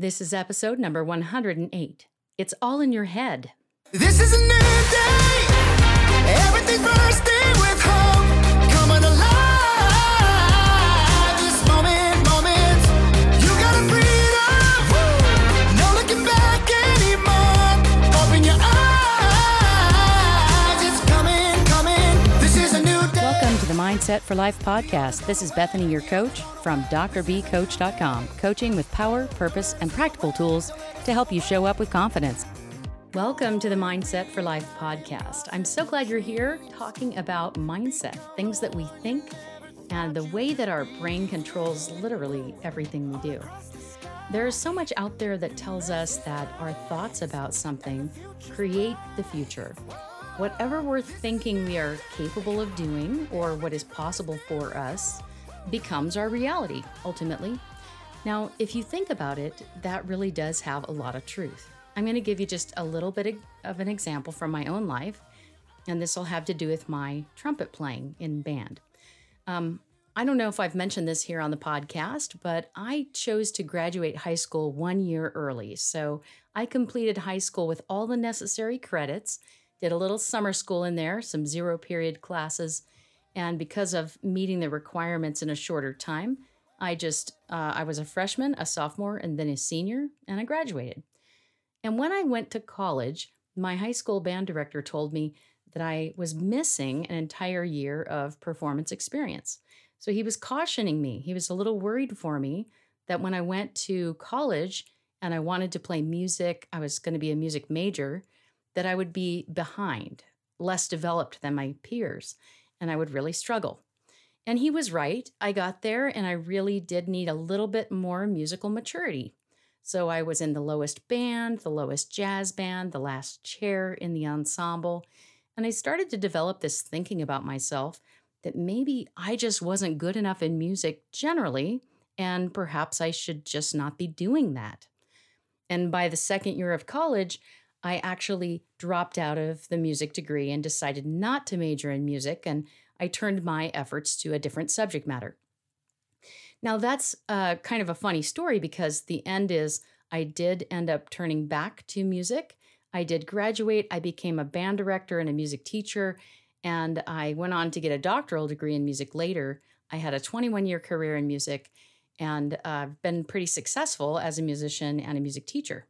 This is episode number 108. It's all in your head. This is a new day. Everything bursting Mindset for Life podcast. This is Bethany, your coach from drbcoach.com, coaching with power, purpose, and practical tools to help you show up with confidence. Welcome to the Mindset for Life podcast. I'm so glad you're here talking about mindset, things that we think, and the way that our brain controls literally everything we do. There is so much out there that tells us that our thoughts about something create the future. Whatever we're thinking we are capable of doing or what is possible for us becomes our reality, ultimately. Now, if you think about it, that really does have a lot of truth. I'm going to give you just a little bit of an example from my own life, and this will have to do with my trumpet playing in band. Um, I don't know if I've mentioned this here on the podcast, but I chose to graduate high school one year early. So I completed high school with all the necessary credits, did a little summer school in there, some zero period classes, and because of meeting the requirements in a shorter time, I just uh, I was a freshman, a sophomore, and then a senior, and I graduated. And when I went to college, my high school band director told me that I was missing an entire year of performance experience. So he was cautioning me. He was a little worried for me that when I went to college and I wanted to play music, I was going to be a music major, that I would be behind, less developed than my peers, and I would really struggle. And he was right. I got there and I really did need a little bit more musical maturity. So I was in the lowest band, the lowest jazz band, the last chair in the ensemble. And I started to develop this thinking about myself that maybe I just wasn't good enough in music generally, and perhaps I should just not be doing that. And by the second year of college, I actually dropped out of the music degree and decided not to major in music, and I turned my efforts to a different subject matter. Now, that's uh, kind of a funny story because the end is I did end up turning back to music. I did graduate. I became a band director and a music teacher, and I went on to get a doctoral degree in music later. I had a 21 year career in music and I've uh, been pretty successful as a musician and a music teacher.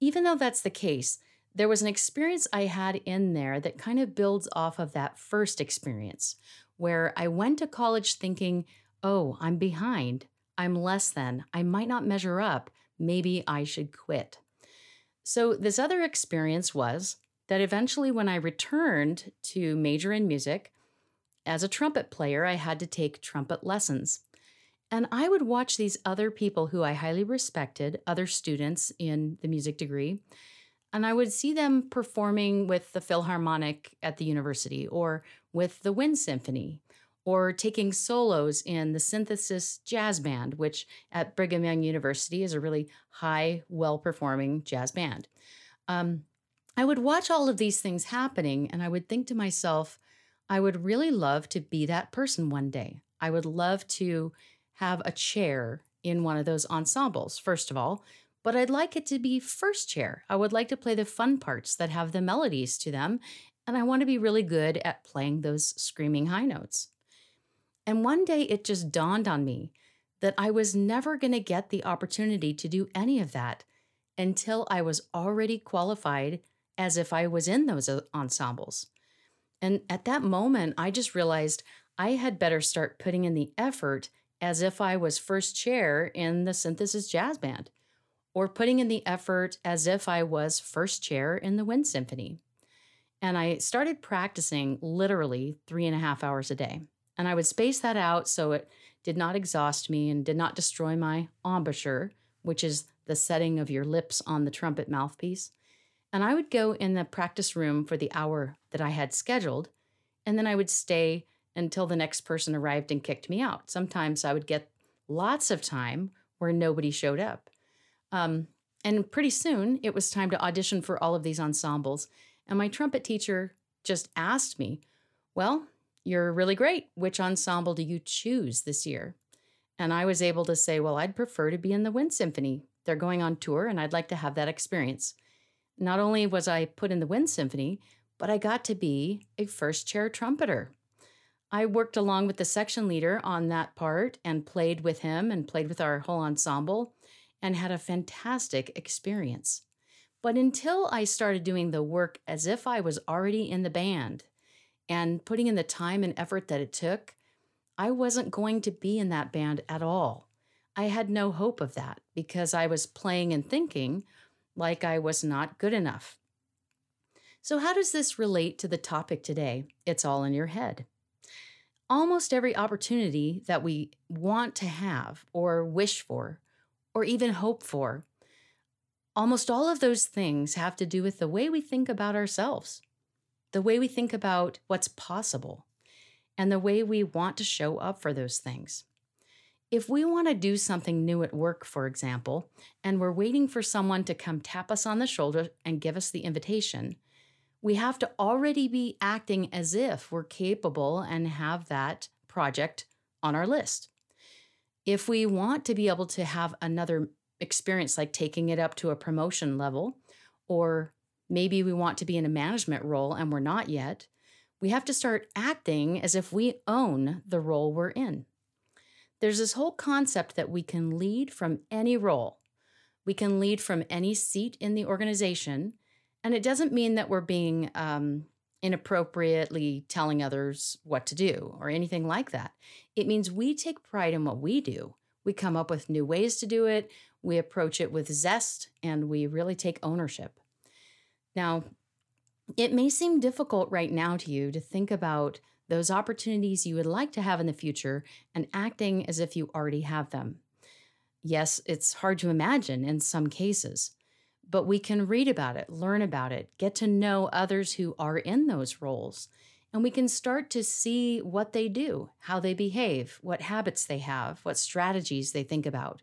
Even though that's the case, there was an experience I had in there that kind of builds off of that first experience, where I went to college thinking oh, I'm behind, I'm less than, I might not measure up, maybe I should quit. So, this other experience was that eventually, when I returned to major in music, as a trumpet player, I had to take trumpet lessons. And I would watch these other people who I highly respected, other students in the music degree, and I would see them performing with the Philharmonic at the university or with the Wind Symphony or taking solos in the Synthesis Jazz Band, which at Brigham Young University is a really high, well performing jazz band. Um, I would watch all of these things happening and I would think to myself, I would really love to be that person one day. I would love to have a chair in one of those ensembles, first of all, but I'd like it to be first chair. I would like to play the fun parts that have the melodies to them, and I want to be really good at playing those screaming high notes. And one day it just dawned on me that I was never going to get the opportunity to do any of that until I was already qualified as if I was in those uh, ensembles. And at that moment, I just realized I had better start putting in the effort as if I was first chair in the Synthesis Jazz Band, or putting in the effort as if I was first chair in the Wind Symphony. And I started practicing literally three and a half hours a day. And I would space that out so it did not exhaust me and did not destroy my embouchure, which is the setting of your lips on the trumpet mouthpiece. And I would go in the practice room for the hour that I had scheduled, and then I would stay until the next person arrived and kicked me out. Sometimes I would get lots of time where nobody showed up. Um, and pretty soon it was time to audition for all of these ensembles. And my trumpet teacher just asked me, Well, you're really great. Which ensemble do you choose this year? And I was able to say, Well, I'd prefer to be in the Wind Symphony. They're going on tour, and I'd like to have that experience. Not only was I put in the Wind Symphony, but I got to be a first chair trumpeter. I worked along with the section leader on that part and played with him and played with our whole ensemble and had a fantastic experience. But until I started doing the work as if I was already in the band and putting in the time and effort that it took, I wasn't going to be in that band at all. I had no hope of that because I was playing and thinking like I was not good enough. So, how does this relate to the topic today? It's all in your head almost every opportunity that we want to have or wish for or even hope for, almost all of those things have to do with the way we think about ourselves, the way we think about what's possible, and the way we want to show up for those things. If we want to do something new at work, for example, and we're waiting for someone to come tap us on the shoulder and give us the invitation, we have to already be acting as if we're capable and have that project on our list. If we want to be able to have another experience, like taking it up to a promotion level, or maybe we want to be in a management role and we're not yet, we have to start acting as if we own the role we're in. There's this whole concept that we can lead from any role. We can lead from any seat in the organization and it doesn't mean that we're being um, inappropriately telling others what to do or anything like that. It means we take pride in what we do. We come up with new ways to do it, we approach it with zest, and we really take ownership. Now, it may seem difficult right now to you to think about those opportunities you would like to have in the future and acting as if you already have them. Yes, it's hard to imagine in some cases but we can read about it, learn about it, get to know others who are in those roles. And we can start to see what they do, how they behave, what habits they have, what strategies they think about.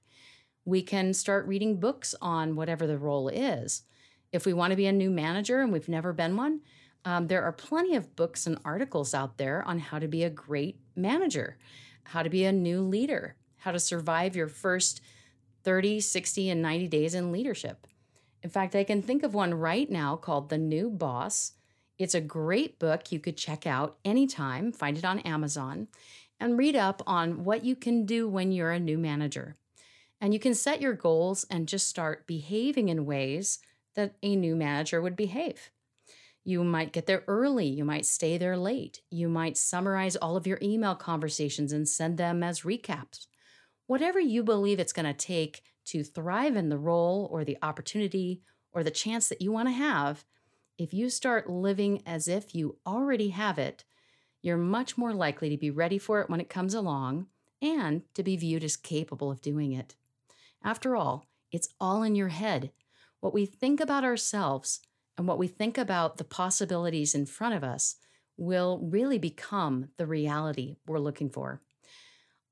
We can start reading books on whatever the role is. If we want to be a new manager and we've never been one, um, there are plenty of books and articles out there on how to be a great manager, how to be a new leader, how to survive your first 30, 60, and 90 days in leadership. In fact, I can think of one right now called The New Boss. It's a great book you could check out anytime, find it on Amazon, and read up on what you can do when you're a new manager. And you can set your goals and just start behaving in ways that a new manager would behave. You might get there early, you might stay there late, you might summarize all of your email conversations and send them as recaps. Whatever you believe it's going to take to thrive in the role or the opportunity or the chance that you want to have, if you start living as if you already have it, you're much more likely to be ready for it when it comes along and to be viewed as capable of doing it. After all, it's all in your head. What we think about ourselves and what we think about the possibilities in front of us will really become the reality we're looking for.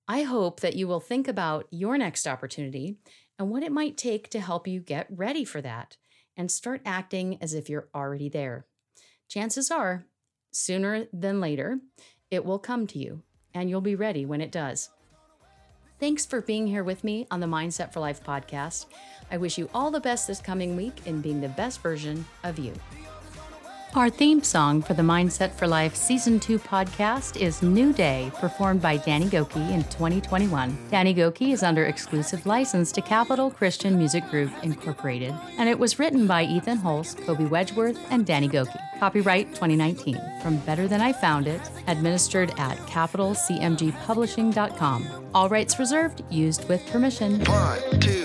I hope that you will think about your next opportunity and what it might take to help you get ready for that and start acting as if you're already there. Chances are, sooner than later, it will come to you and you'll be ready when it does. Thanks for being here with me on the Mindset for Life podcast. I wish you all the best this coming week in being the best version of you. Our theme song for the Mindset for Life Season 2 podcast is New Day, performed by Danny Gokey in 2021. Danny Gokey is under exclusive license to Capitol Christian Music Group, Incorporated, and it was written by Ethan Hulse, Colby Wedgeworth, and Danny Gokey. Copyright 2019 from Better Than I Found It, administered at capitolcmgpublishing.com. All rights reserved, used with permission. One, two,